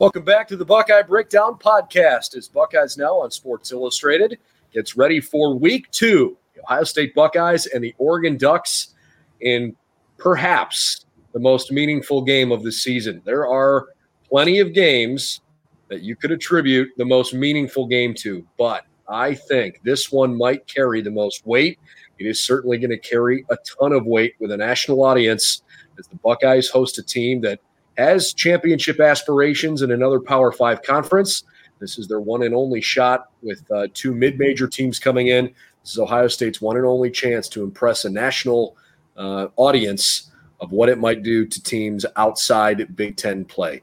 Welcome back to the Buckeye Breakdown Podcast. As Buckeyes now on Sports Illustrated gets ready for week two. The Ohio State Buckeyes and the Oregon Ducks in perhaps the most meaningful game of the season. There are plenty of games that you could attribute the most meaningful game to, but I think this one might carry the most weight. It is certainly going to carry a ton of weight with a national audience as the Buckeyes host a team that has championship aspirations in another Power Five conference. This is their one and only shot with uh, two mid major teams coming in. This is Ohio State's one and only chance to impress a national uh, audience of what it might do to teams outside Big Ten play.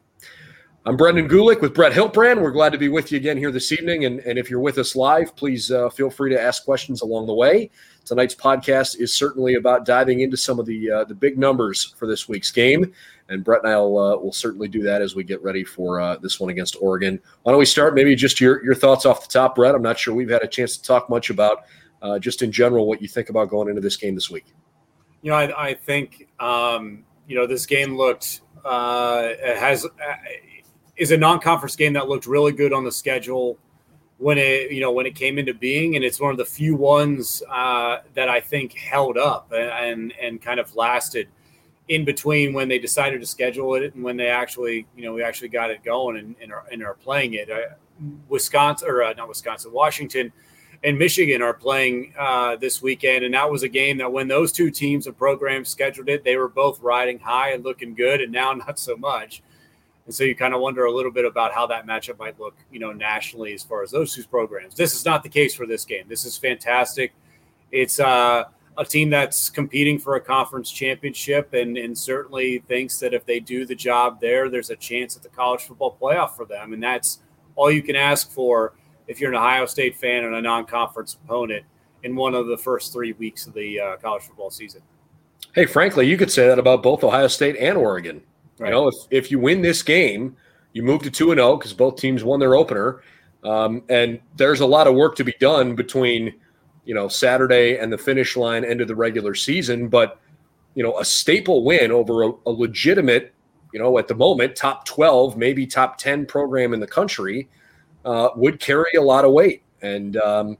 I'm Brendan Gulick with Brett Hiltbrand. We're glad to be with you again here this evening. And, and if you're with us live, please uh, feel free to ask questions along the way. Tonight's podcast is certainly about diving into some of the uh, the big numbers for this week's game, and Brett and I will uh, will certainly do that as we get ready for uh, this one against Oregon. Why don't we start? Maybe just your your thoughts off the top, Brett. I'm not sure we've had a chance to talk much about uh, just in general what you think about going into this game this week. You know, I, I think um, you know this game looked uh, has uh, is a non-conference game that looked really good on the schedule when it you know when it came into being, and it's one of the few ones uh, that I think held up and and kind of lasted in between when they decided to schedule it and when they actually you know we actually got it going and, and, are, and are playing it. Uh, Wisconsin or uh, not Wisconsin, Washington and Michigan are playing uh, this weekend, and that was a game that when those two teams and programs scheduled it, they were both riding high and looking good, and now not so much. And so you kind of wonder a little bit about how that matchup might look, you know, nationally as far as those two programs. This is not the case for this game. This is fantastic. It's uh, a team that's competing for a conference championship and, and certainly thinks that if they do the job there, there's a chance at the college football playoff for them. And that's all you can ask for if you're an Ohio State fan and a non conference opponent in one of the first three weeks of the uh, college football season. Hey, frankly, you could say that about both Ohio State and Oregon. Right. You know, if, if you win this game, you move to 2 and 0 because both teams won their opener. Um, and there's a lot of work to be done between, you know, Saturday and the finish line end of the regular season. But, you know, a staple win over a, a legitimate, you know, at the moment, top 12, maybe top 10 program in the country uh, would carry a lot of weight. And, um,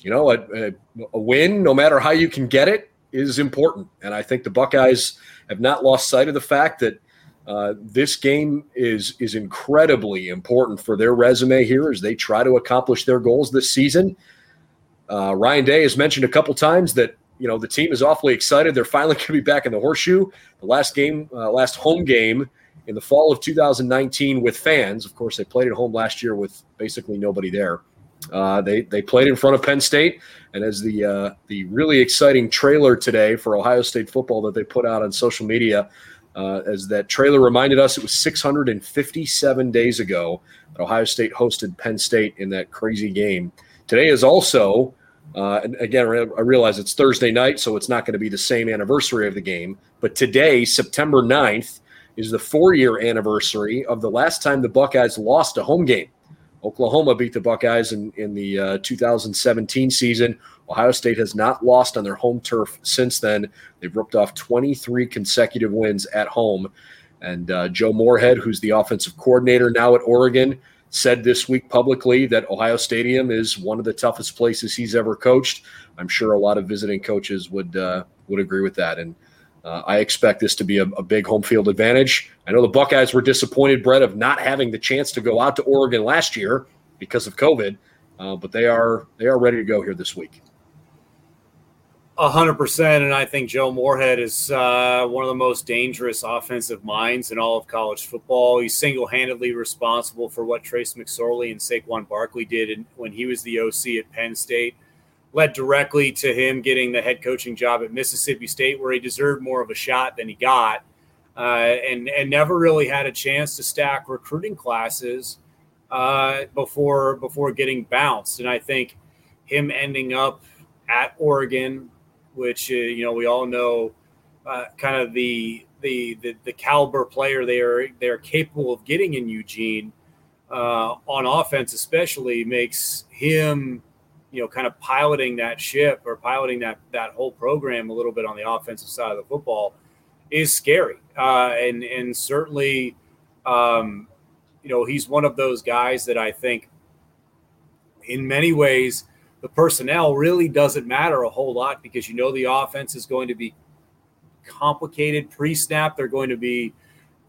you know, a, a, a win, no matter how you can get it, is important. And I think the Buckeyes have not lost sight of the fact that uh, this game is is incredibly important for their resume here as they try to accomplish their goals this season. Uh, Ryan Day has mentioned a couple times that you know the team is awfully excited. They're finally going to be back in the horseshoe. The last game, uh, last home game in the fall of 2019 with fans. Of course, they played at home last year with basically nobody there. Uh, they they played in front of Penn State, and as the uh, the really exciting trailer today for Ohio State football that they put out on social media uh, as that trailer reminded us, it was 657 days ago that Ohio State hosted Penn State in that crazy game. Today is also, uh, and again, I realize it's Thursday night, so it's not going to be the same anniversary of the game. But today, September 9th, is the four year anniversary of the last time the Buckeyes lost a home game. Oklahoma beat the Buckeyes in, in the uh, 2017 season. Ohio State has not lost on their home turf since then. They've ripped off 23 consecutive wins at home. And uh, Joe Moorhead, who's the offensive coordinator now at Oregon, said this week publicly that Ohio Stadium is one of the toughest places he's ever coached. I'm sure a lot of visiting coaches would uh, would agree with that. And uh, I expect this to be a, a, big home field advantage. I know the Buckeyes were disappointed, Brett, of not having the chance to go out to Oregon last year because of COVID, uh, but they are they are ready to go here this week. A hundred percent, and I think Joe Moorhead is uh, one of the most dangerous offensive minds in all of college football. He's single-handedly responsible for what Trace McSorley and Saquon Barkley did in, when he was the OC at Penn State. Led directly to him getting the head coaching job at Mississippi State, where he deserved more of a shot than he got. uh, and and never really had a chance to stack recruiting classes uh, before before getting bounced. And I think him ending up at Oregon, which uh, you know we all know, uh, kind of the, the the the caliber player they are they are capable of getting in Eugene uh, on offense, especially makes him you know kind of piloting that ship or piloting that that whole program a little bit on the offensive side of the football is scary. Uh, and and certainly um, you know he's one of those guys that I think in many ways the personnel really doesn't matter a whole lot because you know the offense is going to be complicated pre-snap they're going to be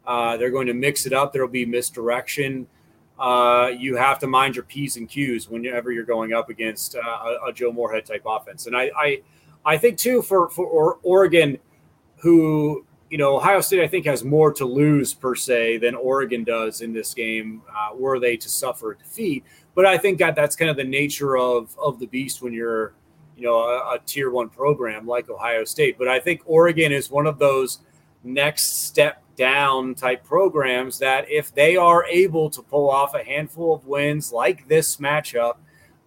uh, they're going to mix it up there'll be misdirection uh, you have to mind your p's and q's whenever you're going up against uh, a, joe moorhead type offense and i i, I think too for for oregon who you know ohio state i think has more to lose per se than oregon does in this game uh, were they to suffer defeat but I think that that's kind of the nature of of the beast when you're, you know, a, a tier one program like Ohio State. But I think Oregon is one of those next step down type programs that if they are able to pull off a handful of wins like this matchup,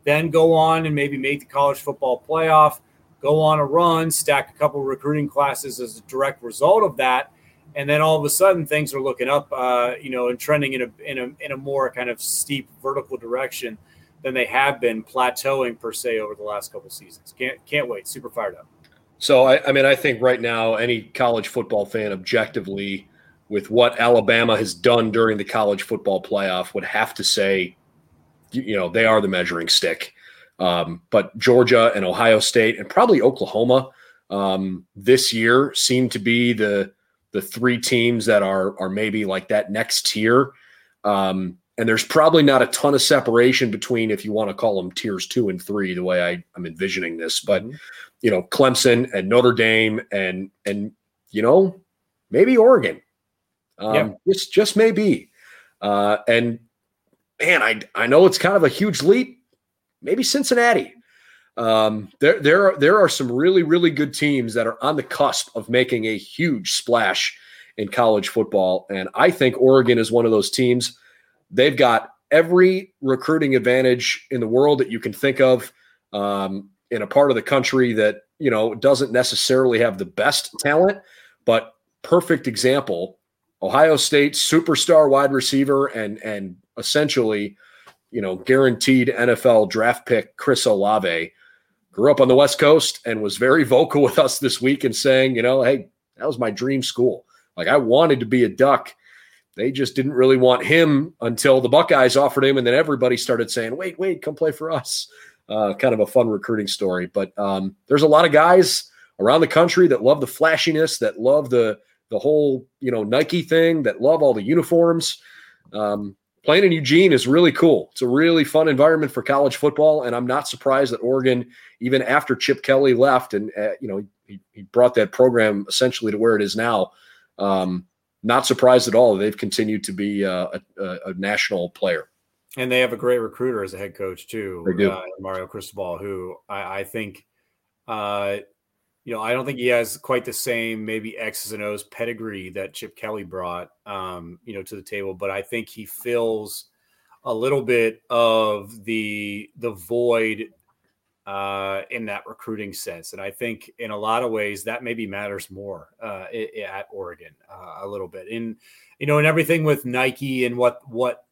then go on and maybe make the college football playoff, go on a run, stack a couple recruiting classes as a direct result of that and then all of a sudden things are looking up, uh, you know, and trending in a, in a in a more kind of steep vertical direction than they have been plateauing per se over the last couple seasons. Can't can't wait. Super fired up. So I, I mean, I think right now any college football fan objectively, with what Alabama has done during the college football playoff, would have to say, you know, they are the measuring stick. Um, but Georgia and Ohio State and probably Oklahoma um, this year seem to be the the three teams that are are maybe like that next tier. Um, and there's probably not a ton of separation between if you want to call them tiers two and three, the way I, I'm envisioning this. But mm-hmm. you know, Clemson and Notre Dame and and you know, maybe Oregon. Um, yeah. just just maybe. Uh, and man, I I know it's kind of a huge leap. Maybe Cincinnati. Um, there, there are there are some really really good teams that are on the cusp of making a huge splash in college football, and I think Oregon is one of those teams. They've got every recruiting advantage in the world that you can think of um, in a part of the country that you know doesn't necessarily have the best talent, but perfect example. Ohio State superstar wide receiver and and essentially, you know, guaranteed NFL draft pick Chris Olave grew up on the West Coast and was very vocal with us this week and saying, you know, hey, that was my dream school. Like I wanted to be a duck. They just didn't really want him until the Buckeyes offered him, and then everybody started saying, "Wait, wait, come play for us." Uh, kind of a fun recruiting story, but um, there's a lot of guys around the country that love the flashiness, that love the the whole you know Nike thing, that love all the uniforms. Um, playing in Eugene is really cool. It's a really fun environment for college football, and I'm not surprised that Oregon, even after Chip Kelly left, and uh, you know he, he brought that program essentially to where it is now. Um, not surprised at all. They've continued to be uh, a, a, national player, and they have a great recruiter as a head coach too. They do. Uh, Mario Cristobal, who I, I think uh, you know, I don't think he has quite the same maybe X's and O's pedigree that Chip Kelly brought, um, you know, to the table. But I think he fills a little bit of the the void uh, in that recruiting sense, and I think in a lot of ways that maybe matters more uh, at Oregon uh, a little bit. In you know, and everything with Nike and what what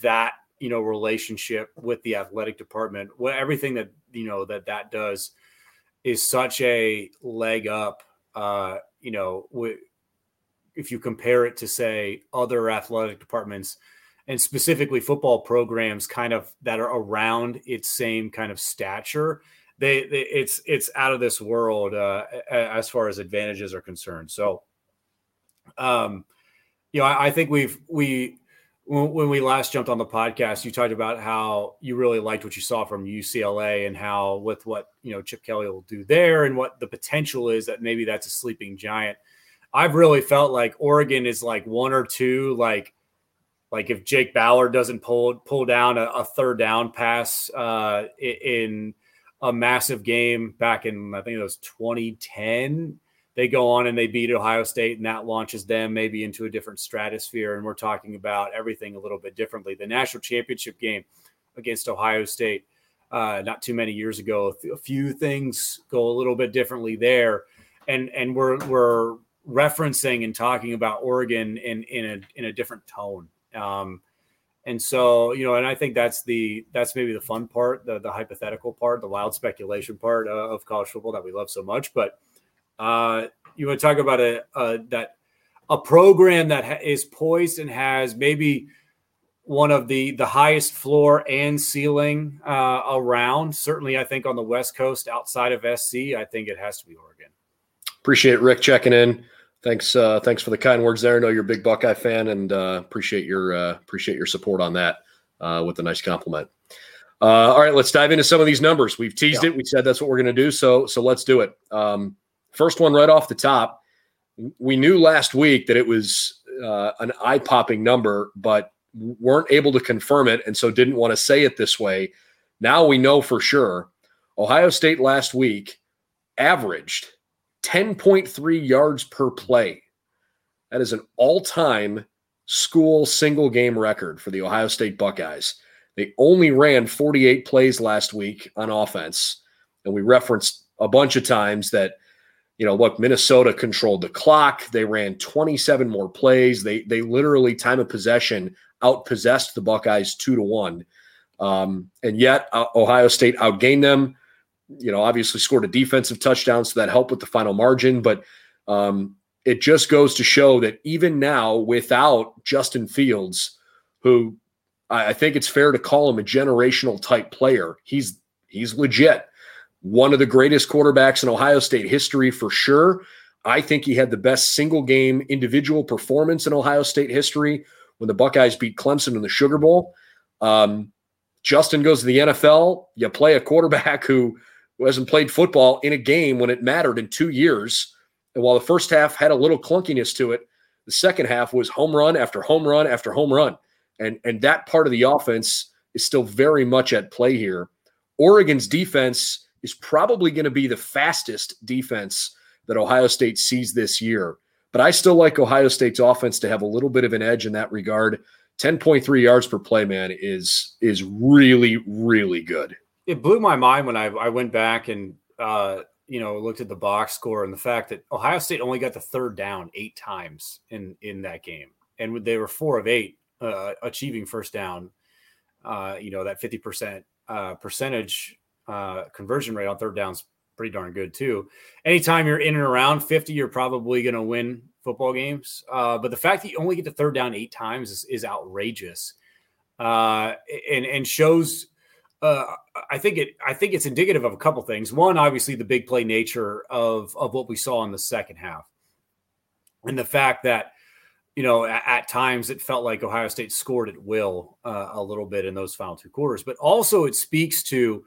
that you know relationship with the athletic department, what everything that you know that that does is such a leg up. Uh, you know, if you compare it to say other athletic departments and specifically football programs, kind of that are around its same kind of stature, they, they it's it's out of this world uh, as far as advantages are concerned. So, um, you know, I, I think we've we when, we last jumped on the podcast, you talked about how you really liked what you saw from UCLA and how with what you know Chip Kelly will do there and what the potential is that maybe that's a sleeping giant. I've really felt like Oregon is like one or two, like like if Jake Ballard doesn't pull pull down a, a third down pass uh, in a massive game back in I think it was 2010 they go on and they beat Ohio State, and that launches them maybe into a different stratosphere. And we're talking about everything a little bit differently. The national championship game against Ohio State, uh, not too many years ago, a few things go a little bit differently there, and and we're we're referencing and talking about Oregon in in a in a different tone. Um, and so, you know, and I think that's the that's maybe the fun part, the the hypothetical part, the wild speculation part uh, of college football that we love so much. But uh, you want to talk about a, a that a program that ha- is poised and has maybe one of the the highest floor and ceiling uh, around. Certainly, I think on the West Coast, outside of SC, I think it has to be Oregon. Appreciate Rick checking in. Thanks, uh, thanks for the kind words there. I know you're a big Buckeye fan, and uh, appreciate your uh, appreciate your support on that uh, with a nice compliment. Uh, all right, let's dive into some of these numbers. We've teased yeah. it. We said that's what we're going to do. So so let's do it. Um, first one right off the top. We knew last week that it was uh, an eye popping number, but weren't able to confirm it, and so didn't want to say it this way. Now we know for sure. Ohio State last week averaged 10.3 yards per play. That is an all time school single game record for the Ohio State Buckeyes. They only ran 48 plays last week on offense. And we referenced a bunch of times that, you know, look, Minnesota controlled the clock. They ran 27 more plays. They they literally time of possession outpossessed the Buckeyes two to one. Um, and yet uh, Ohio State outgained them you know, obviously scored a defensive touchdown, so that helped with the final margin. But um, it just goes to show that even now, without Justin Fields, who I, I think it's fair to call him a generational type player, he's he's legit. One of the greatest quarterbacks in Ohio State history for sure. I think he had the best single game individual performance in Ohio State history when the Buckeyes beat Clemson in the Sugar Bowl. Um, Justin goes to the NFL. You play a quarterback who who hasn't played football in a game when it mattered in two years. And while the first half had a little clunkiness to it, the second half was home run after home run after home run. And, and that part of the offense is still very much at play here. Oregon's defense is probably going to be the fastest defense that Ohio State sees this year. But I still like Ohio State's offense to have a little bit of an edge in that regard. 10.3 yards per play, man, is is really, really good it blew my mind when I, I went back and uh, you know looked at the box score and the fact that Ohio State only got the third down eight times in in that game, and they were four of eight uh, achieving first down. Uh, you know that fifty percent uh, percentage uh, conversion rate on third downs pretty darn good too. Anytime you're in and around fifty, you're probably going to win football games. Uh, but the fact that you only get the third down eight times is, is outrageous, uh, and and shows uh, I think it. I think it's indicative of a couple things. One, obviously, the big play nature of of what we saw in the second half, and the fact that you know at, at times it felt like Ohio State scored at will uh, a little bit in those final two quarters. But also, it speaks to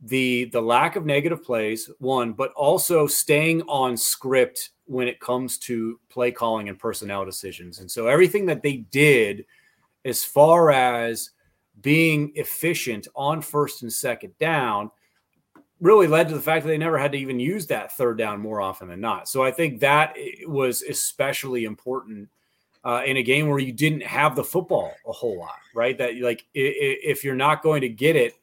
the the lack of negative plays. One, but also staying on script when it comes to play calling and personnel decisions. And so everything that they did, as far as being efficient on first and second down really led to the fact that they never had to even use that third down more often than not. So I think that was especially important uh, in a game where you didn't have the football a whole lot, right? That like if you're not going to get it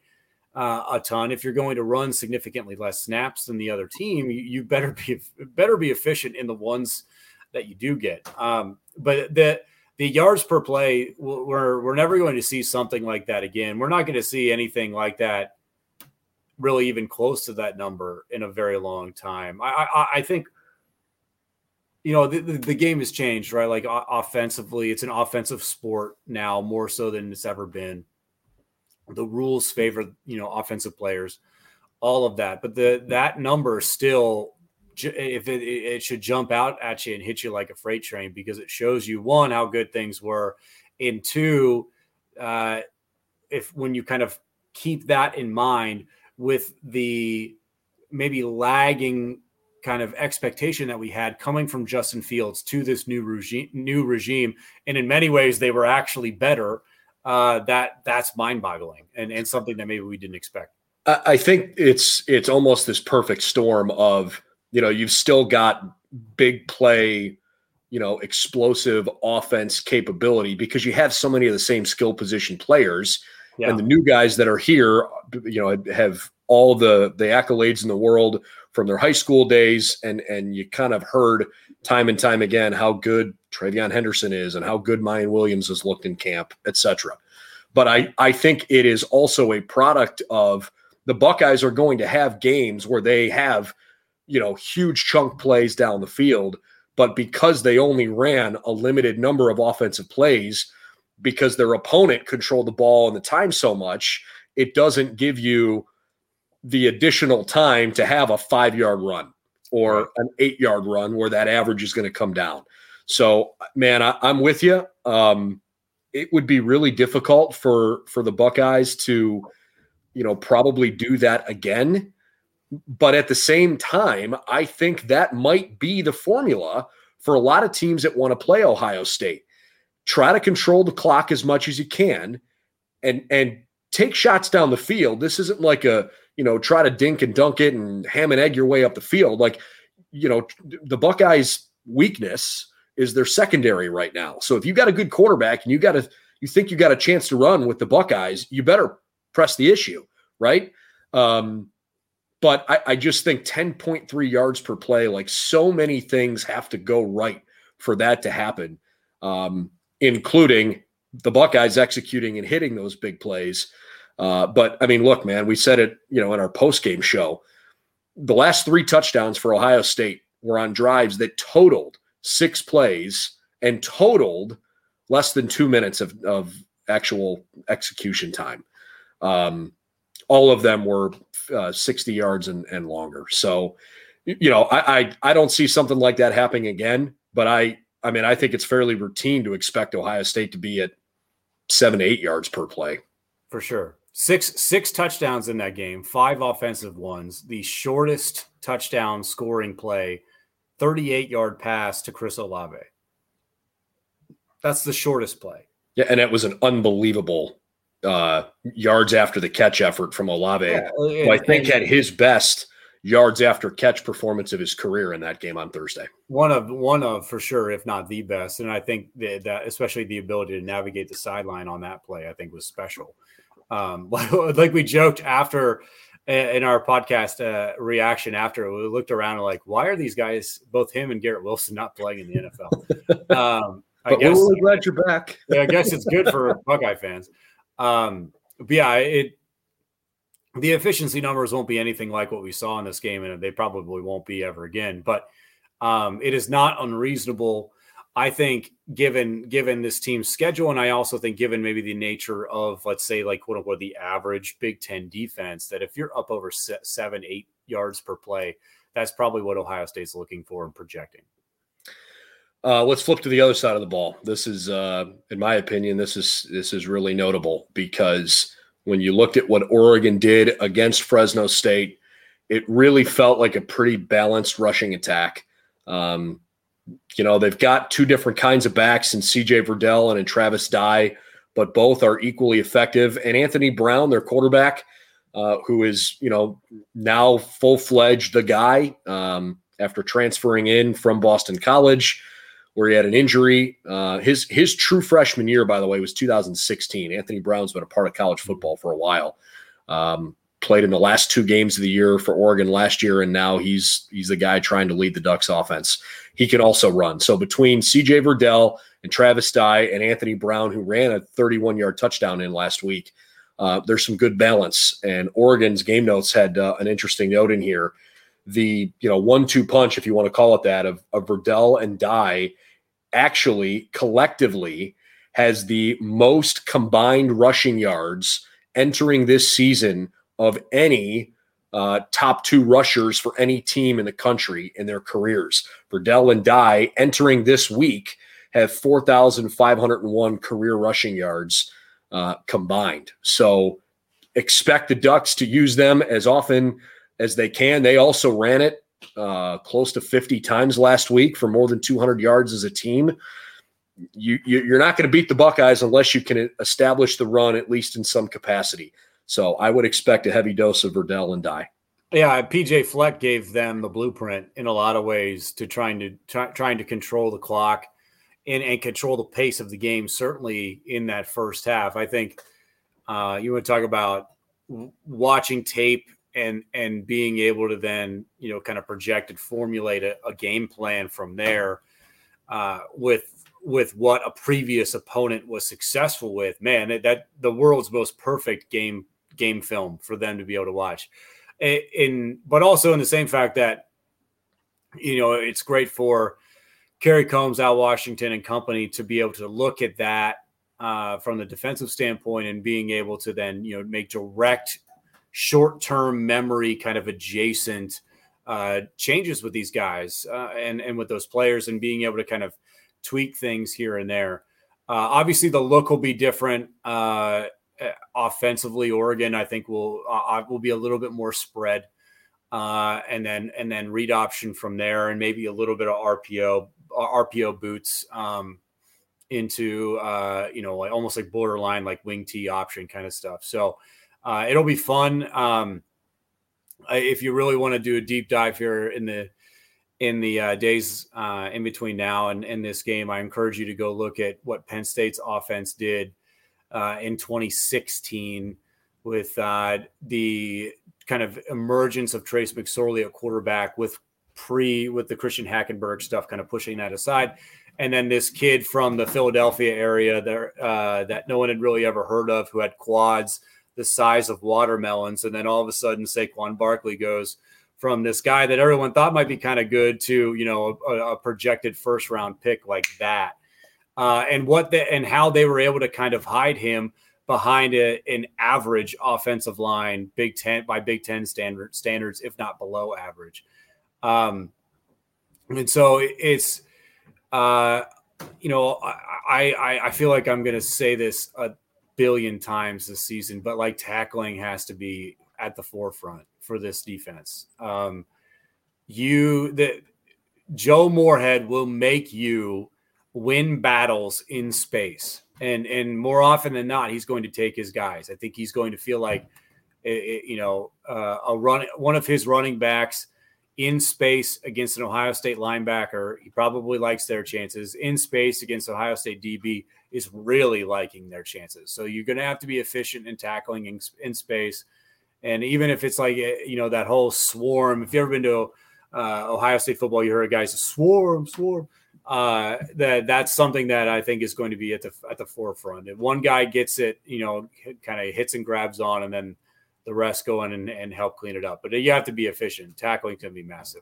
uh, a ton, if you're going to run significantly less snaps than the other team, you, you better be better be efficient in the ones that you do get. Um, but the the yards per play, we're we're never going to see something like that again. We're not going to see anything like that, really even close to that number in a very long time. I I, I think, you know, the, the, the, game has changed, right? Like offensively, it's an offensive sport now more so than it's ever been. The rules favor you know offensive players, all of that, but the that number still if it, it should jump out at you and hit you like a freight train because it shows you one how good things were, and two, uh, if when you kind of keep that in mind with the maybe lagging kind of expectation that we had coming from Justin Fields to this new regime, new regime, and in many ways they were actually better. Uh, that that's mind-boggling and, and something that maybe we didn't expect. I think it's it's almost this perfect storm of you know, you've still got big play, you know, explosive offense capability because you have so many of the same skill position players. Yeah. And the new guys that are here, you know, have all the the accolades in the world from their high school days, and and you kind of heard time and time again how good TreVeyon Henderson is and how good Miyan Williams has looked in camp, etc. But I I think it is also a product of the Buckeyes are going to have games where they have you know huge chunk plays down the field, but because they only ran a limited number of offensive plays because their opponent controlled the ball and the time so much, it doesn't give you the additional time to have a five yard run or an eight yard run where that average is going to come down. So, man, I, am with you. Um, it would be really difficult for for the Buckeyes to, you know, probably do that again. But at the same time, I think that might be the formula for a lot of teams that want to play Ohio State. Try to control the clock as much as you can, and and take shots down the field. This isn't like a you know, try to dink and dunk it and ham and egg your way up the field. Like, you know, the Buckeyes' weakness is their secondary right now. So if you've got a good quarterback and you got a you think you got a chance to run with the Buckeyes, you better press the issue, right? Um, but I, I just think 10.3 yards per play, like so many things have to go right for that to happen, um, including the Buckeyes executing and hitting those big plays. Uh, but I mean, look, man, we said it, you know, in our post game show. The last three touchdowns for Ohio State were on drives that totaled six plays and totaled less than two minutes of, of actual execution time. Um, all of them were uh, 60 yards and, and longer. So, you know, I, I I don't see something like that happening again. But I I mean, I think it's fairly routine to expect Ohio State to be at seven eight yards per play. For sure. Six six touchdowns in that game, five offensive ones. The shortest touchdown scoring play, 38 yard pass to Chris Olave. That's the shortest play. Yeah, and it was an unbelievable uh, yards after the catch effort from Olave. Yeah, and, I think had his best yards after catch performance of his career in that game on Thursday. One of one of for sure, if not the best. And I think that, that especially the ability to navigate the sideline on that play, I think was special. Um, like we joked after in our podcast uh, reaction after we looked around and like, why are these guys, both him and Garrett Wilson, not playing in the NFL? Um, I but guess we're really glad you're back. yeah, I guess it's good for Buckeye fans. Um, but yeah, it the efficiency numbers won't be anything like what we saw in this game, and they probably won't be ever again. But um, it is not unreasonable I think given given this team's schedule, and I also think given maybe the nature of let's say like quote unquote the average Big Ten defense, that if you're up over seven eight yards per play, that's probably what Ohio State's looking for and projecting. Uh, let's flip to the other side of the ball. This is, uh, in my opinion, this is this is really notable because when you looked at what Oregon did against Fresno State, it really felt like a pretty balanced rushing attack. Um, you know, they've got two different kinds of backs in CJ Verdell and in Travis Dye, but both are equally effective. And Anthony Brown, their quarterback, uh, who is, you know, now full fledged the guy um, after transferring in from Boston College, where he had an injury. Uh, his his true freshman year, by the way, was 2016. Anthony Brown's been a part of college football for a while. Um, played in the last two games of the year for Oregon last year, and now he's he's the guy trying to lead the Ducks offense. He can also run. So between CJ Verdell and Travis Dye and Anthony Brown, who ran a 31 yard touchdown in last week, uh, there's some good balance. And Oregon's game notes had uh, an interesting note in here. The you know one two punch, if you want to call it that, of, of Verdell and Dye actually collectively has the most combined rushing yards entering this season of any uh, top two rushers for any team in the country in their careers. Verdell and Dye entering this week have 4,501 career rushing yards uh, combined. So expect the Ducks to use them as often as they can. They also ran it uh, close to 50 times last week for more than 200 yards as a team. You, you, are not going to beat the Buckeyes unless you can establish the run, at least in some capacity. So I would expect a heavy dose of Verdell and Dye. Yeah, PJ Fleck gave them the blueprint in a lot of ways to trying to try, trying to control the clock and, and control the pace of the game. Certainly in that first half, I think uh, you want to talk about watching tape and and being able to then you know kind of project and formulate a, a game plan from there uh, with with what a previous opponent was successful with. Man, that the world's most perfect game game film for them to be able to watch. In but also in the same fact that you know it's great for Kerry Coombs, Al Washington, and company to be able to look at that uh, from the defensive standpoint and being able to then you know make direct short-term memory kind of adjacent uh, changes with these guys uh, and and with those players and being able to kind of tweak things here and there. Uh, obviously, the look will be different uh, offensively. Oregon, I think, will uh, will be a little bit more spread, uh, and then and then read option from there, and maybe a little bit of RPO RPO boots um, into uh, you know like almost like borderline like wing T option kind of stuff. So uh, it'll be fun. Um, if you really want to do a deep dive here in the in the uh, days uh, in between now and, in this game, I encourage you to go look at what Penn State's offense did uh, in 2016 with uh, the kind of emergence of Trace McSorley at quarterback with pre with the Christian Hackenberg stuff, kind of pushing that aside. And then this kid from the Philadelphia area there uh, that no one had really ever heard of, who had quads the size of watermelons, and then all of a sudden Saquon Barkley goes from this guy that everyone thought might be kind of good to you know a, a, projected first round pick like that, uh, and what the and how they were able to kind of hide him behind a, an average offensive line, Big Ten by Big Ten standard standards, if not below average. Um, and so it's, uh, you know, I, I, I feel like I'm going to say this a billion times this season, but like tackling has to be at the forefront for this defense. Um, you that Joe Moorhead will make you win battles in space, and and more often than not, he's going to take his guys. I think he's going to feel like, eh, eh, you know, uh, a run one of his running backs in space against an Ohio State linebacker. He probably likes their chances. In space against Ohio State DB is really liking their chances. So you're going to have to be efficient in tackling in, in, space. And even if it's like, eh, you know, that whole swarm, if you've ever been to uh, Ohio State football, you heard guys swarm, swarm. Uh, that that's something that I think is going to be at the at the forefront. If one guy gets it, you know, kind of hits and grabs on, and then the rest go in and, and help clean it up. But you have to be efficient. Tackling can be massive.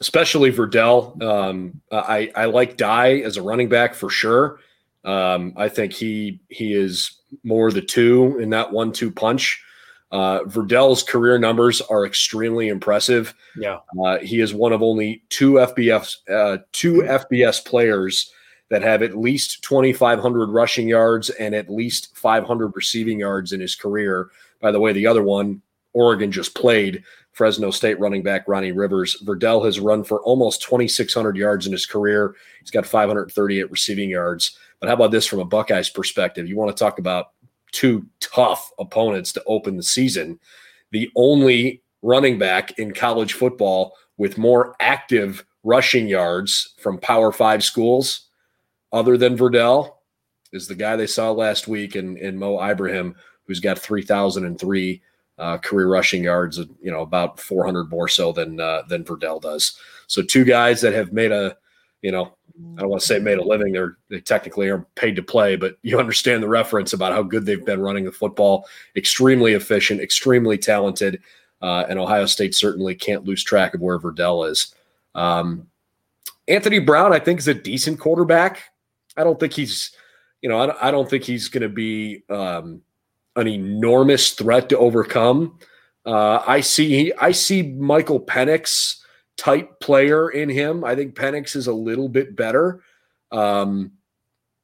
Especially Verdell. Um, I, I like Dye as a running back for sure. Um, I think he he is more the two in that one-two punch. Uh, Verdell's career numbers are extremely impressive. Yeah, uh, he is one of only two FBS uh, two FBS players that have at least 2,500 rushing yards and at least 500 receiving yards in his career. By the way, the other one, Oregon just played Fresno State running back Ronnie Rivers. Verdell has run for almost 2,600 yards in his career. He's got 538 receiving yards. But how about this from a Buckeyes perspective? You want to talk about two tough opponents to open the season. The only running back in college football with more active rushing yards from Power Five schools, other than Verdell, is the guy they saw last week in, in Mo Ibrahim, who's got 3,003 uh, career rushing yards, you know, about 400 more so than uh, than Verdell does. So two guys that have made a, you know, I don't want to say made a living. They're they technically are paid to play, but you understand the reference about how good they've been running the football. Extremely efficient, extremely talented, uh, and Ohio State certainly can't lose track of where Verdell is. Um, Anthony Brown, I think, is a decent quarterback. I don't think he's, you know, I, I don't think he's going to be um, an enormous threat to overcome. Uh, I see I see Michael Penix type player in him. I think Penix is a little bit better. Um,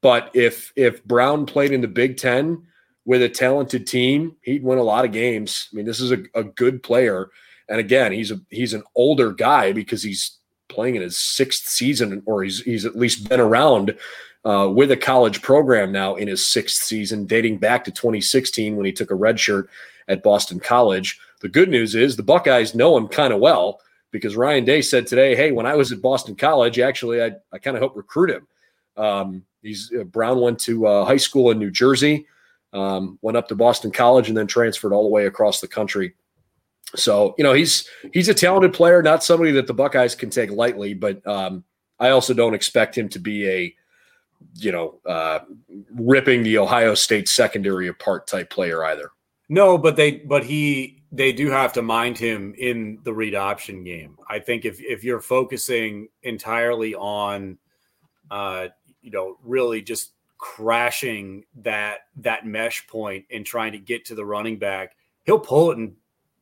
but if if Brown played in the Big Ten with a talented team, he'd win a lot of games. I mean, this is a, a good player. And again, he's a he's an older guy because he's playing in his sixth season, or he's he's at least been around uh, with a college program now in his sixth season, dating back to 2016 when he took a red shirt at Boston College. The good news is the Buckeyes know him kind of well because Ryan Day said today, "Hey, when I was at Boston College, actually, I, I kind of helped recruit him." Um, he's uh, Brown went to uh, high school in New Jersey, um, went up to Boston College, and then transferred all the way across the country. So you know he's he's a talented player, not somebody that the Buckeyes can take lightly. But um, I also don't expect him to be a you know uh, ripping the Ohio State secondary apart type player either. No, but they but he they do have to mind him in the read option game. I think if if you're focusing entirely on uh you know really just crashing that that mesh point and trying to get to the running back, he'll pull it and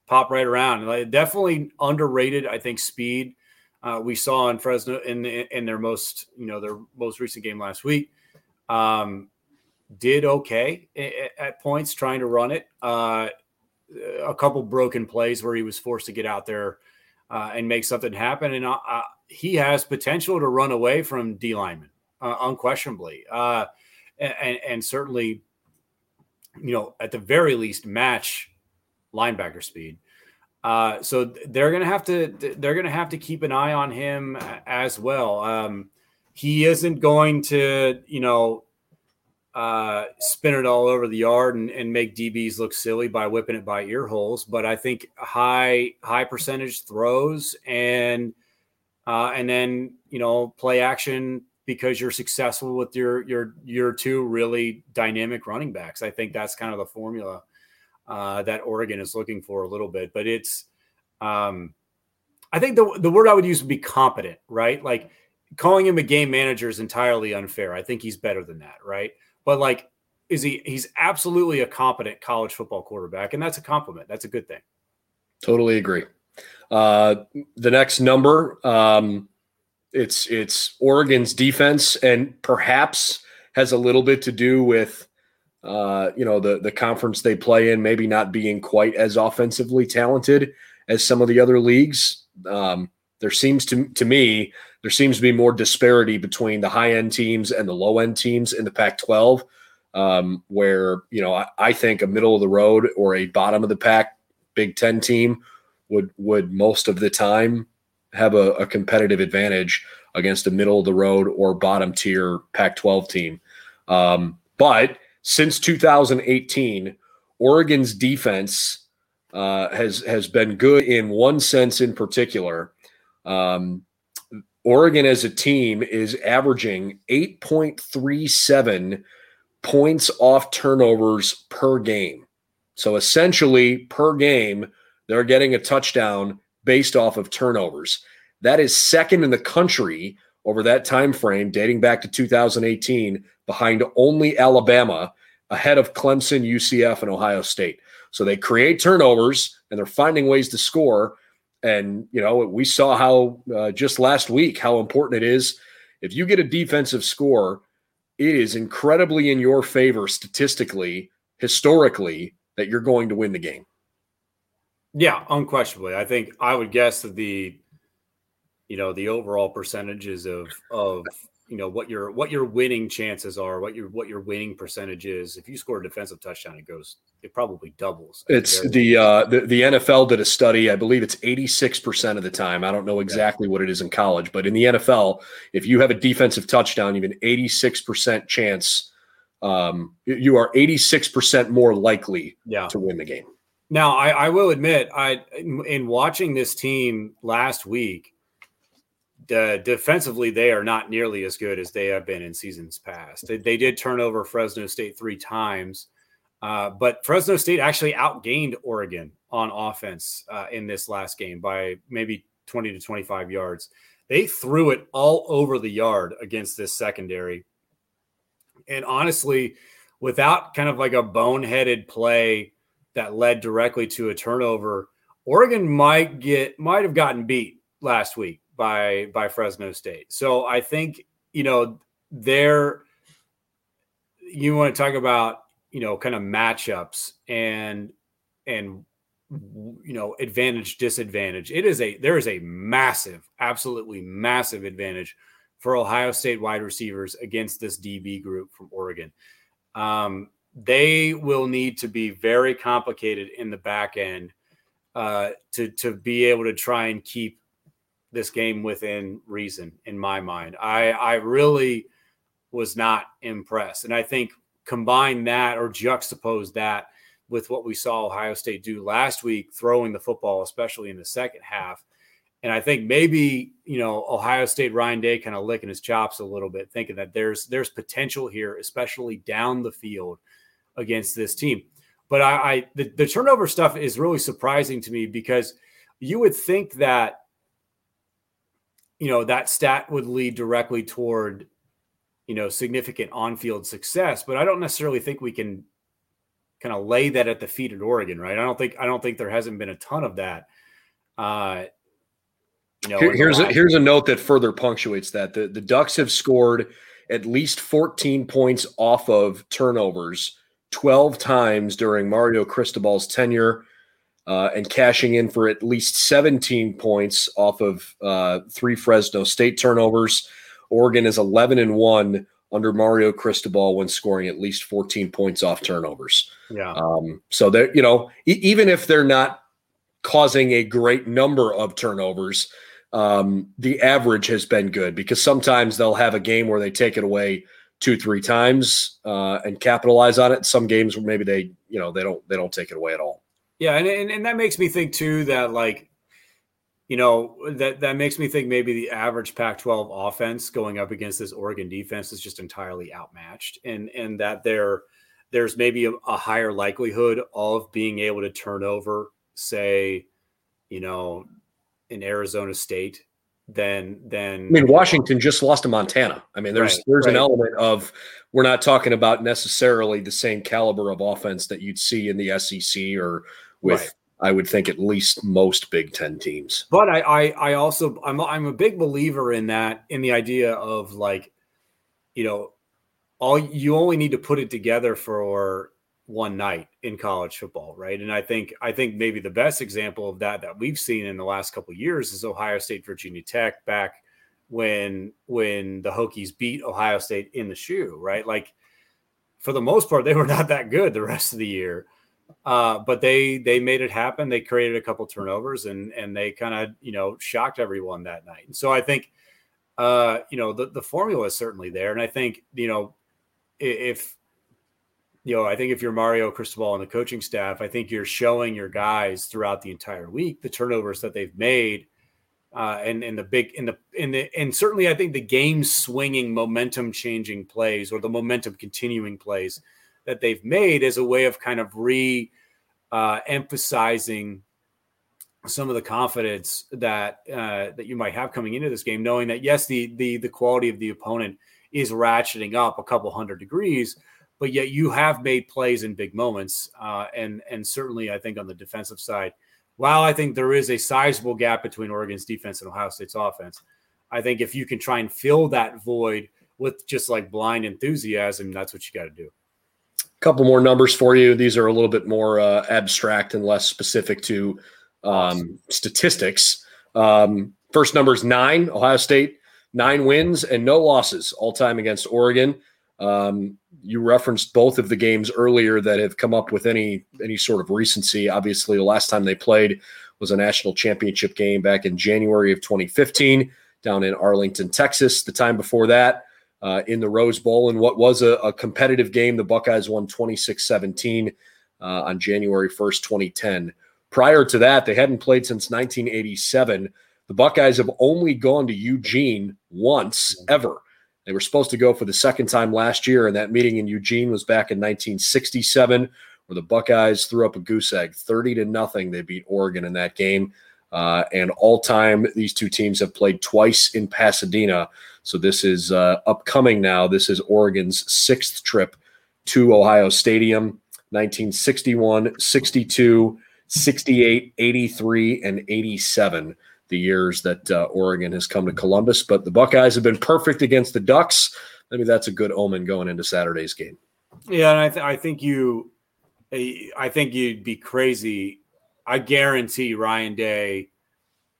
pop right around. Definitely underrated, I think speed. Uh, we saw in Fresno in in their most you know their most recent game last week. Um, did okay at points trying to run it. Uh, a couple broken plays where he was forced to get out there uh, and make something happen. And uh, uh he has potential to run away from D lineman, uh, unquestionably, uh, and, and, certainly, you know, at the very least, match linebacker speed. so they're gonna have to they're gonna have to keep an eye on him as well. Um, he isn't going to you know uh, spin it all over the yard and, and, make DBs look silly by whipping it by ear holes. But I think high high percentage throws and uh, and then you know play action because you're successful with your your your two really dynamic running backs. I think that's kind of the formula uh, that Oregon is looking for a little bit. But it's um, I think the the word I would use would be competent, right? Like calling him a game manager is entirely unfair. I think he's better than that, right? But like is he he's absolutely a competent college football quarterback and that's a compliment. That's a good thing. Totally agree. Uh the next number um it's it's oregon's defense and perhaps has a little bit to do with uh you know the the conference they play in maybe not being quite as offensively talented as some of the other leagues. Um there seems to to me there seems to be more disparity between the high end teams and the low end teams in the Pac 12, um, where, you know, I, I, think a middle of the road or a bottom of the pack Big Ten team would, would most of the time have a, a competitive advantage against a middle of the road or bottom tier Pac 12 team. Um, but since 2018, Oregon's defense uh, has has been good in one sense in particular. Um, Oregon as a team is averaging 8.37 points off turnovers per game. So essentially, per game, they're getting a touchdown based off of turnovers. That is second in the country over that time frame dating back to 2018 behind only Alabama ahead of Clemson, UCF and Ohio State. So they create turnovers and they're finding ways to score and, you know, we saw how uh, just last week how important it is. If you get a defensive score, it is incredibly in your favor statistically, historically, that you're going to win the game. Yeah, unquestionably. I think I would guess that the, you know, the overall percentages of of you know what your what your winning chances are, what your what your winning percentage is. If you score a defensive touchdown, it goes it probably doubles. It's the uh the, the NFL did a study, I believe it's 86% of the time. I don't know exactly what it is in college, but in the NFL, if you have a defensive touchdown, you have an 86% chance um you are 86% more likely yeah. to win the game. Now, I, I will admit, I in watching this team last week, defensively, they are not nearly as good as they have been in seasons past. They, they did turn over Fresno State three times, uh, but Fresno State actually outgained Oregon on offense uh, in this last game by maybe 20 to 25 yards. They threw it all over the yard against this secondary. And honestly, without kind of like a boneheaded play that led directly to a turnover, Oregon might get might have gotten beat last week by by Fresno State. So I think you know there you want to talk about you know kind of matchups and and you know advantage disadvantage. It is a there is a massive, absolutely massive advantage for Ohio State wide receivers against this DB group from Oregon. Um, they will need to be very complicated in the back end uh, to to be able to try and keep this game within reason. In my mind, I I really was not impressed, and I think combine that or juxtapose that with what we saw Ohio State do last week, throwing the football, especially in the second half. And I think maybe you know Ohio State Ryan Day kind of licking his chops a little bit, thinking that there's there's potential here, especially down the field against this team. But I, I the, the turnover stuff is really surprising to me because you would think that you know that stat would lead directly toward you know significant on-field success but i don't necessarily think we can kind of lay that at the feet at oregon right? I don't think i don't think there hasn't been a ton of that uh you know, Here, here's a, here's a note that further punctuates that. The, the ducks have scored at least 14 points off of turnovers 12 times during Mario Cristobal's tenure uh, and cashing in for at least 17 points off of uh, three Fresno State turnovers. Oregon is 11 and 1 under Mario Cristobal when scoring at least 14 points off turnovers. Yeah. Um, so that, you know, e- even if they're not causing a great number of turnovers, um, the average has been good because sometimes they'll have a game where they take it away two three times uh, and capitalize on it. Some games where maybe they you know they don't they don't take it away at all. Yeah, and, and and that makes me think too that like you know that that makes me think maybe the average Pac-12 offense going up against this Oregon defense is just entirely outmatched, and and that there there's maybe a, a higher likelihood of being able to turn over, say, you know, in Arizona State than than I mean Washington just lost to Montana. I mean there's right, there's right. an element of we're not talking about necessarily the same caliber of offense that you'd see in the SEC or with right. I would think at least most Big Ten teams. But I, I I also I'm I'm a big believer in that in the idea of like, you know, all you only need to put it together for one night in college football, right? And I think I think maybe the best example of that that we've seen in the last couple years is Ohio State Virginia Tech back when when the Hokies beat Ohio State in the shoe, right? Like for the most part, they were not that good the rest of the year. Uh, but they they made it happen. They created a couple turnovers and and they kind of you know shocked everyone that night. And so I think uh, you know the the formula is certainly there. And I think you know if you know, I think if you're Mario Cristobal and the coaching staff, I think you're showing your guys throughout the entire week the turnovers that they've made, uh, and and the big in the in the and certainly I think the game swinging, momentum changing plays or the momentum continuing plays that they've made as a way of kind of re uh, emphasizing some of the confidence that uh, that you might have coming into this game, knowing that yes, the the the quality of the opponent is ratcheting up a couple hundred degrees but yet you have made plays in big moments. Uh, and and certainly, I think on the defensive side, while I think there is a sizable gap between Oregon's defense and Ohio State's offense, I think if you can try and fill that void with just like blind enthusiasm, that's what you got to do. Couple more numbers for you. These are a little bit more uh, abstract and less specific to um, statistics. Um, first number is nine. Ohio State nine wins and no losses all time against Oregon. Um, you referenced both of the games earlier that have come up with any any sort of recency. Obviously, the last time they played was a national championship game back in January of 2015 down in Arlington, Texas. The time before that, uh, in the Rose Bowl, in what was a, a competitive game, the Buckeyes won 26 17 uh, on January 1st, 2010. Prior to that, they hadn't played since 1987. The Buckeyes have only gone to Eugene once ever they were supposed to go for the second time last year, and that meeting in Eugene was back in 1967, where the Buckeyes threw up a goose egg, 30 to nothing. They beat Oregon in that game. Uh, and all time, these two teams have played twice in Pasadena. So this is uh, upcoming now. This is Oregon's sixth trip to Ohio Stadium 1961, 62, 68, 83, and 87 the years that uh, Oregon has come to Columbus. But the Buckeyes have been perfect against the Ducks. Maybe that's a good omen going into Saturday's game. Yeah, and I, th- I think you, I think you'd be crazy. I guarantee Ryan Day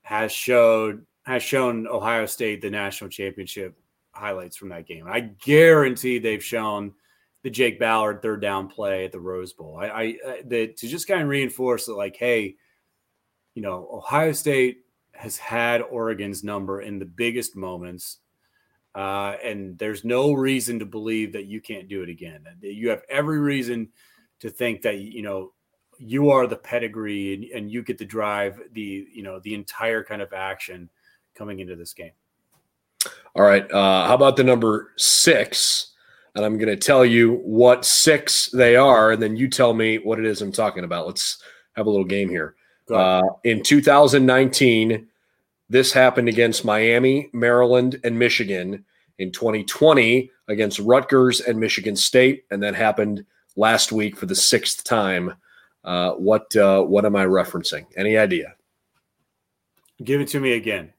has showed has shown Ohio State the national championship highlights from that game. I guarantee they've shown the Jake Ballard third down play at the Rose Bowl. I, I, the, to just kind of reinforce that, like, hey, you know, Ohio State has had Oregon's number in the biggest moments. Uh, and there's no reason to believe that you can't do it again. You have every reason to think that, you know, you are the pedigree and, and you get to drive the, you know, the entire kind of action coming into this game. All right. Uh, how about the number six? And I'm going to tell you what six they are, and then you tell me what it is I'm talking about. Let's have a little game here. Uh, in 2019, this happened against Miami, Maryland, and Michigan. In 2020, against Rutgers and Michigan State, and that happened last week for the sixth time. Uh, what uh, what am I referencing? Any idea? Give it to me again.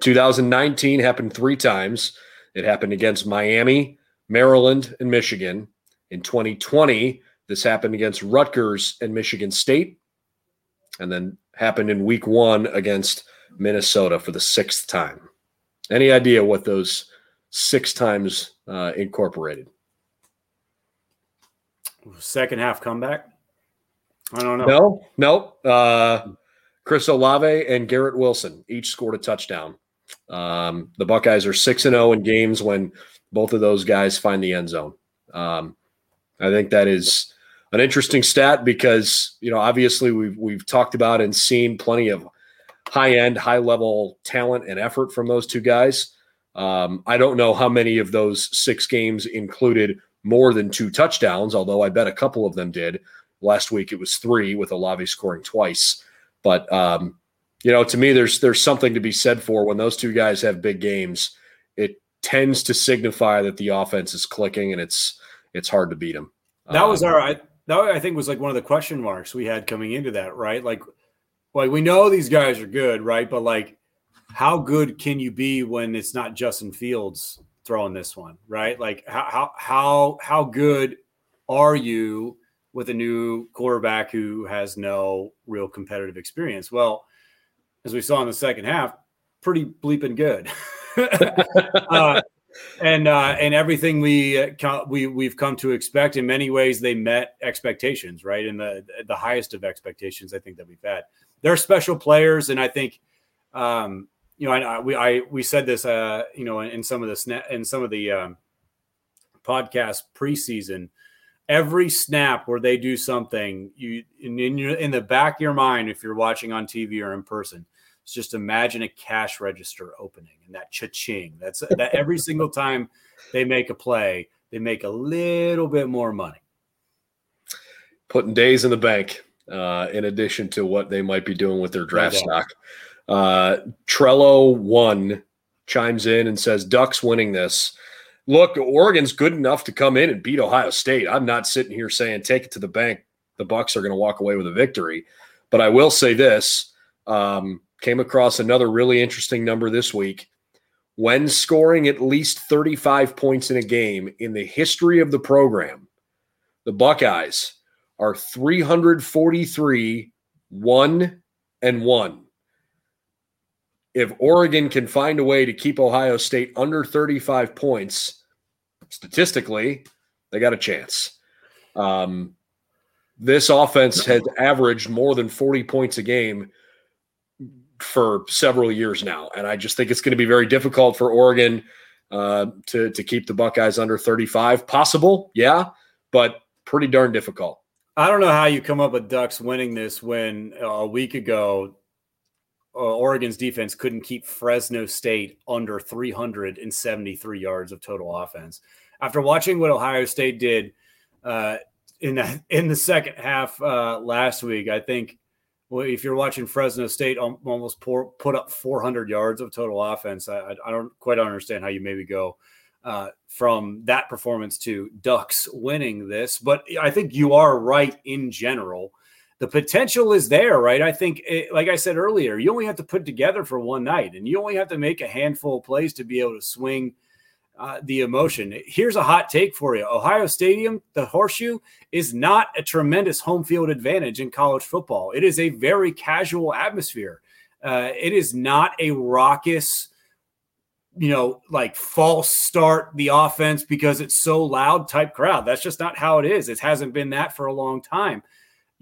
2019 happened three times. It happened against Miami, Maryland, and Michigan. In 2020, this happened against Rutgers and Michigan State, and then happened in week one against Minnesota for the sixth time. Any idea what those six times uh, incorporated? Second half comeback? I don't know. No, no. Uh, Chris Olave and Garrett Wilson each scored a touchdown. Um, the Buckeyes are six and zero oh in games when both of those guys find the end zone. Um, I think that is an interesting stat because you know obviously we've we've talked about and seen plenty of high end, high level talent and effort from those two guys. Um, I don't know how many of those six games included more than two touchdowns, although I bet a couple of them did. Last week it was three with Olave scoring twice. But um, you know, to me, there's there's something to be said for when those two guys have big games. It tends to signify that the offense is clicking and it's it's hard to beat them. That was um, our I, that I think was like one of the question marks we had coming into that, right? Like, like we know these guys are good, right? But like, how good can you be when it's not Justin Fields throwing this one, right? Like, how how how how good are you with a new quarterback who has no real competitive experience? Well, as we saw in the second half, pretty bleeping good. uh, and uh, and everything we uh, we we've come to expect in many ways they met expectations right in the the highest of expectations I think that we've had. They're special players, and I think um, you know I, we I we said this uh, you know in, in some of the snap in some of the um, podcast preseason. Every snap where they do something, you in, in, your, in the back of your mind, if you're watching on TV or in person, it's just imagine a cash register opening and that cha-ching. That's that every single time they make a play, they make a little bit more money. Putting days in the bank, uh, in addition to what they might be doing with their draft stock. Uh, Trello one chimes in and says, Ducks winning this. Look, Oregon's good enough to come in and beat Ohio State. I'm not sitting here saying take it to the bank. The Bucks are going to walk away with a victory. But I will say this. Um, Came across another really interesting number this week. When scoring at least 35 points in a game in the history of the program, the Buckeyes are 343 1 and 1. If Oregon can find a way to keep Ohio State under 35 points, statistically, they got a chance. Um, this offense has averaged more than 40 points a game for several years now, and I just think it's going to be very difficult for Oregon uh, to to keep the Buckeyes under 35. Possible, yeah, but pretty darn difficult. I don't know how you come up with Ducks winning this when uh, a week ago Oregon's defense couldn't keep Fresno State under 373 yards of total offense. After watching what Ohio State did uh, in the, in the second half uh, last week, I think well, if you're watching Fresno State almost pour, put up 400 yards of total offense, I, I don't quite understand how you maybe go uh, from that performance to Ducks winning this. But I think you are right in general. The potential is there, right? I think, it, like I said earlier, you only have to put together for one night, and you only have to make a handful of plays to be able to swing uh, the emotion. Here's a hot take for you Ohio Stadium, the horseshoe, is not a tremendous home field advantage in college football. It is a very casual atmosphere. Uh, it is not a raucous, you know, like false start the offense because it's so loud type crowd. That's just not how it is. It hasn't been that for a long time.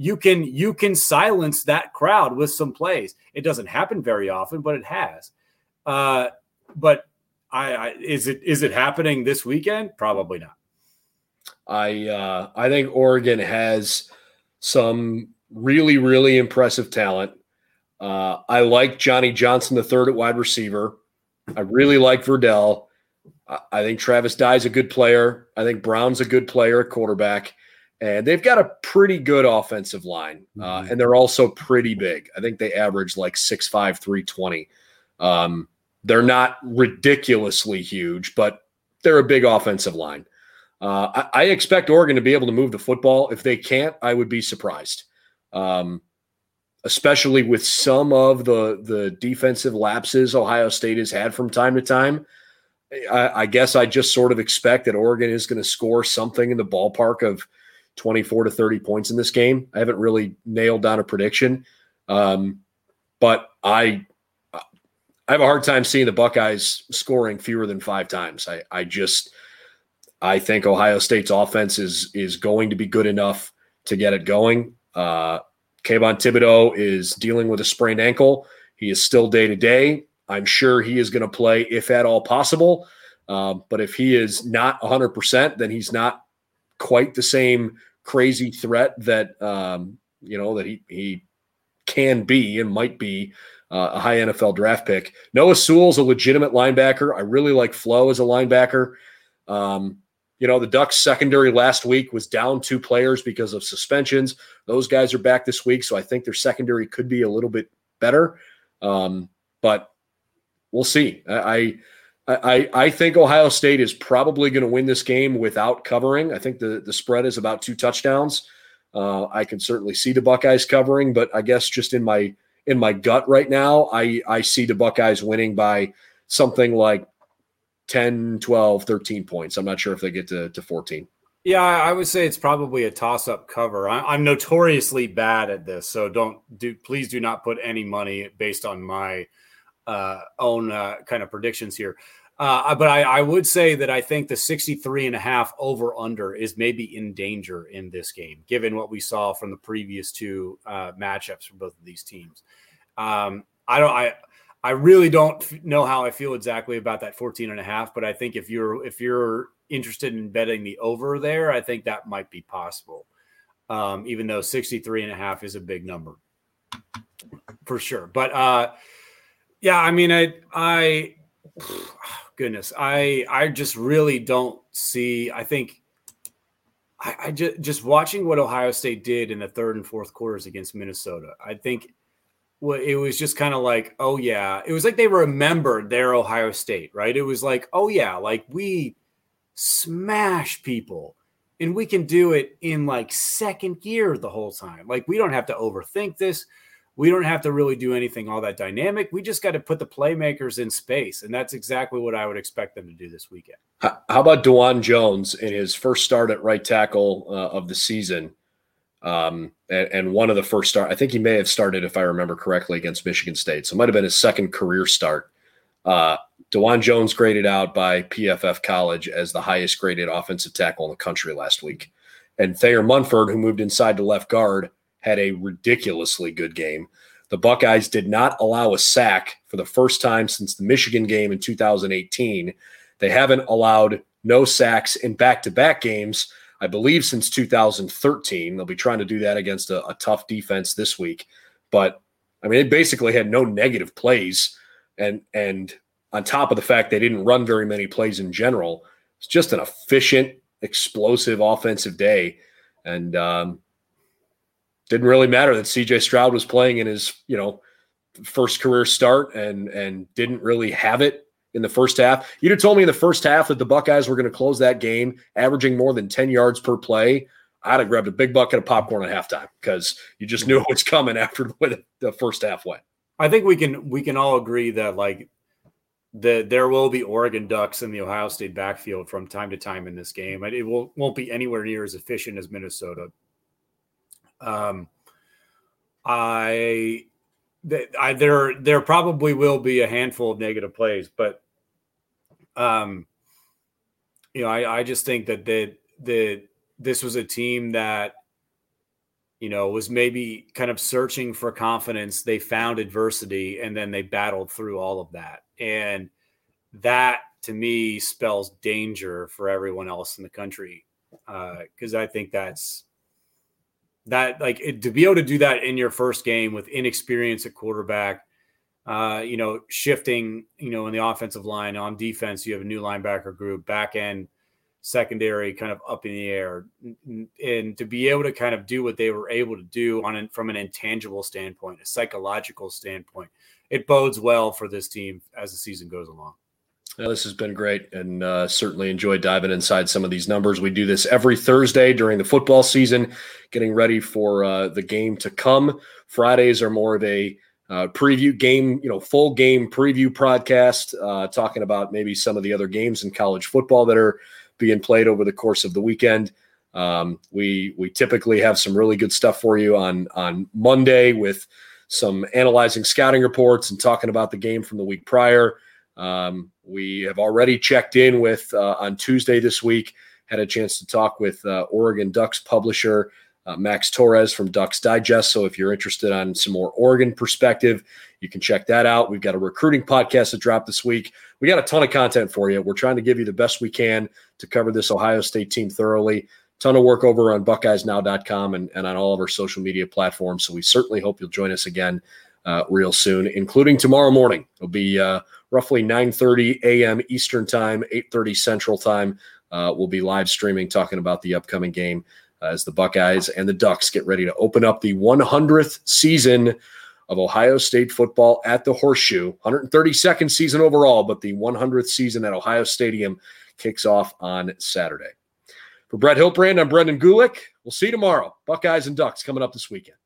You can you can silence that crowd with some plays. It doesn't happen very often, but it has. Uh, but I, I is it is it happening this weekend? Probably not. I uh, I think Oregon has some really really impressive talent. Uh, I like Johnny Johnson the third at wide receiver. I really like Verdell. I, I think Travis Dye's a good player. I think Brown's a good player at quarterback. And they've got a pretty good offensive line. Uh, mm-hmm. and they're also pretty big. I think they average like 6'5, 320. Um, they're not ridiculously huge, but they're a big offensive line. Uh, I, I, expect Oregon to be able to move the football. If they can't, I would be surprised, um, especially with some of the the defensive lapses Ohio State has had from time to time. I, I guess I just sort of expect that Oregon is going to score something in the ballpark of 24 to 30 points in this game. I haven't really nailed down a prediction, um, but I I have a hard time seeing the Buckeyes scoring fewer than five times. I, I just I think Ohio State's offense is is going to be good enough to get it going. Uh, Kayvon Thibodeaux is dealing with a sprained ankle. He is still day to day. I'm sure he is going to play if at all possible. Um, but if he is not 100%, then he's not quite the same crazy threat that um, you know that he he can be and might be uh, a high NFL draft pick. Noah Sewell's a legitimate linebacker. I really like Flowe as a linebacker. Um, you know, the Ducks secondary last week was down two players because of suspensions. Those guys are back this week, so I think their secondary could be a little bit better. Um, but we'll see. I, I I I think Ohio State is probably going to win this game without covering. I think the the spread is about two touchdowns. Uh, I can certainly see the Buckeyes covering, but I guess just in my in my gut right now, I, I see the Buckeyes winning by something like 10, 12, 13 points. I'm not sure if they get to, to 14. Yeah, I would say it's probably a toss up cover. I, am notoriously bad at this. So don't do, please do not put any money based on my uh, own uh, kind of predictions here. Uh, but I, I, would say that I think the 63 and a half over under is maybe in danger in this game, given what we saw from the previous two uh, matchups for both of these teams. Um, I don't, I, I really don't know how I feel exactly about that 14 and a half, but I think if you're, if you're interested in betting the over there, I think that might be possible. Um, even though 63 and a half is a big number for sure. But, uh, yeah, I mean, I, I, goodness, I I just really don't see. I think I, I just just watching what Ohio State did in the third and fourth quarters against Minnesota. I think it was just kind of like, oh yeah, it was like they remembered they're Ohio State, right? It was like, oh yeah, like we smash people and we can do it in like second gear the whole time. Like we don't have to overthink this we don't have to really do anything all that dynamic. We just got to put the playmakers in space. And that's exactly what I would expect them to do this weekend. How about Dawand Jones in his first start at right tackle uh, of the season? Um, and, and, one of the first start, I think he may have started, if I remember correctly, against Michigan State. So it might have been his second career start. Uh, Dawand Jones graded out by PFF College as the highest graded offensive tackle in the country last week. And Thayer Munford, who moved inside to left guard, had a ridiculously good game. The Buckeyes did not allow a sack for the first time since the Michigan game in 2018. They haven't allowed no sacks in back to back games, I believe, since 2013. They'll be trying to do that against a, a, tough defense this week. But I mean, they basically had no negative plays. And, and on top of the fact they didn't run very many plays in general, it's just an efficient, explosive offensive day. And um, didn't really matter that CJ Stroud was playing in his, you know, first career start and and didn't really have it in the first half. You'd have told me in the first half that the Buckeyes were going to close that game, averaging more than 10 yards per play. I'd have grabbed a big bucket of popcorn at halftime because you just knew was coming after the way the first half went. I think we can we can all agree that like the there will be Oregon Ducks in the Ohio State backfield from time to time in this game. It will won't be anywhere near as efficient as Minnesota. Um, I, I there there probably will be a handful of negative plays, but um, you know, I, I just think that that that this was a team that you know, was maybe kind of searching for confidence. They found adversity and then they battled through all of that. And that to me spells danger for everyone else in the country. Because uh, I think that's that, like, it, to be able to do that in your first game with inexperience at quarterback, uh, you know, shifting, you know, in the offensive line on defense, you have a new linebacker group, back end secondary kind of up in the air and to be able to kind of do what they were able to do on from an intangible standpoint a psychological standpoint it bodes well for this team as the season goes along yeah, this has been great and uh, certainly enjoyed diving inside some of these numbers. We do this every Thursday during the football season, getting ready for uh, the game to come. Fridays are more of a uh, preview game, you know, full game preview podcast, uh, talking about maybe some of the other games in college football that are being played over the course of the weekend. Um, we we typically have some really good stuff for you on on Monday with some analyzing scouting reports and talking about the game from the week prior. Um, we have already checked in with uh, on Tuesday this week. Had a chance to talk with uh, Oregon Ducks publisher uh, Max Torres from Ducks Digest. So if you're interested on some more Oregon perspective, you can check that out. We've got a recruiting podcast that dropped this week. We got a ton of content for you. We're trying to give you the best we can to cover this Ohio State team thoroughly. Ton of work over on BuckeyesNow.com and, and on all of our social media platforms. So we certainly hope you'll join us again uh, real soon, including tomorrow morning. It'll be uh, roughly 9:30 a.m. Eastern Time, 8:30 Central Time. Uh, we'll be live streaming, talking about the upcoming game as the Buckeyes and the Ducks get ready to open up the 100th season of Ohio State football at the Horseshoe. 132nd season overall, but the 100th season at Ohio Stadium kicks off on Saturday. For Brett Hiltbrand, I'm Brendan Gulick. We'll see you tomorrow. Buckeyes and Ducks coming up this weekend.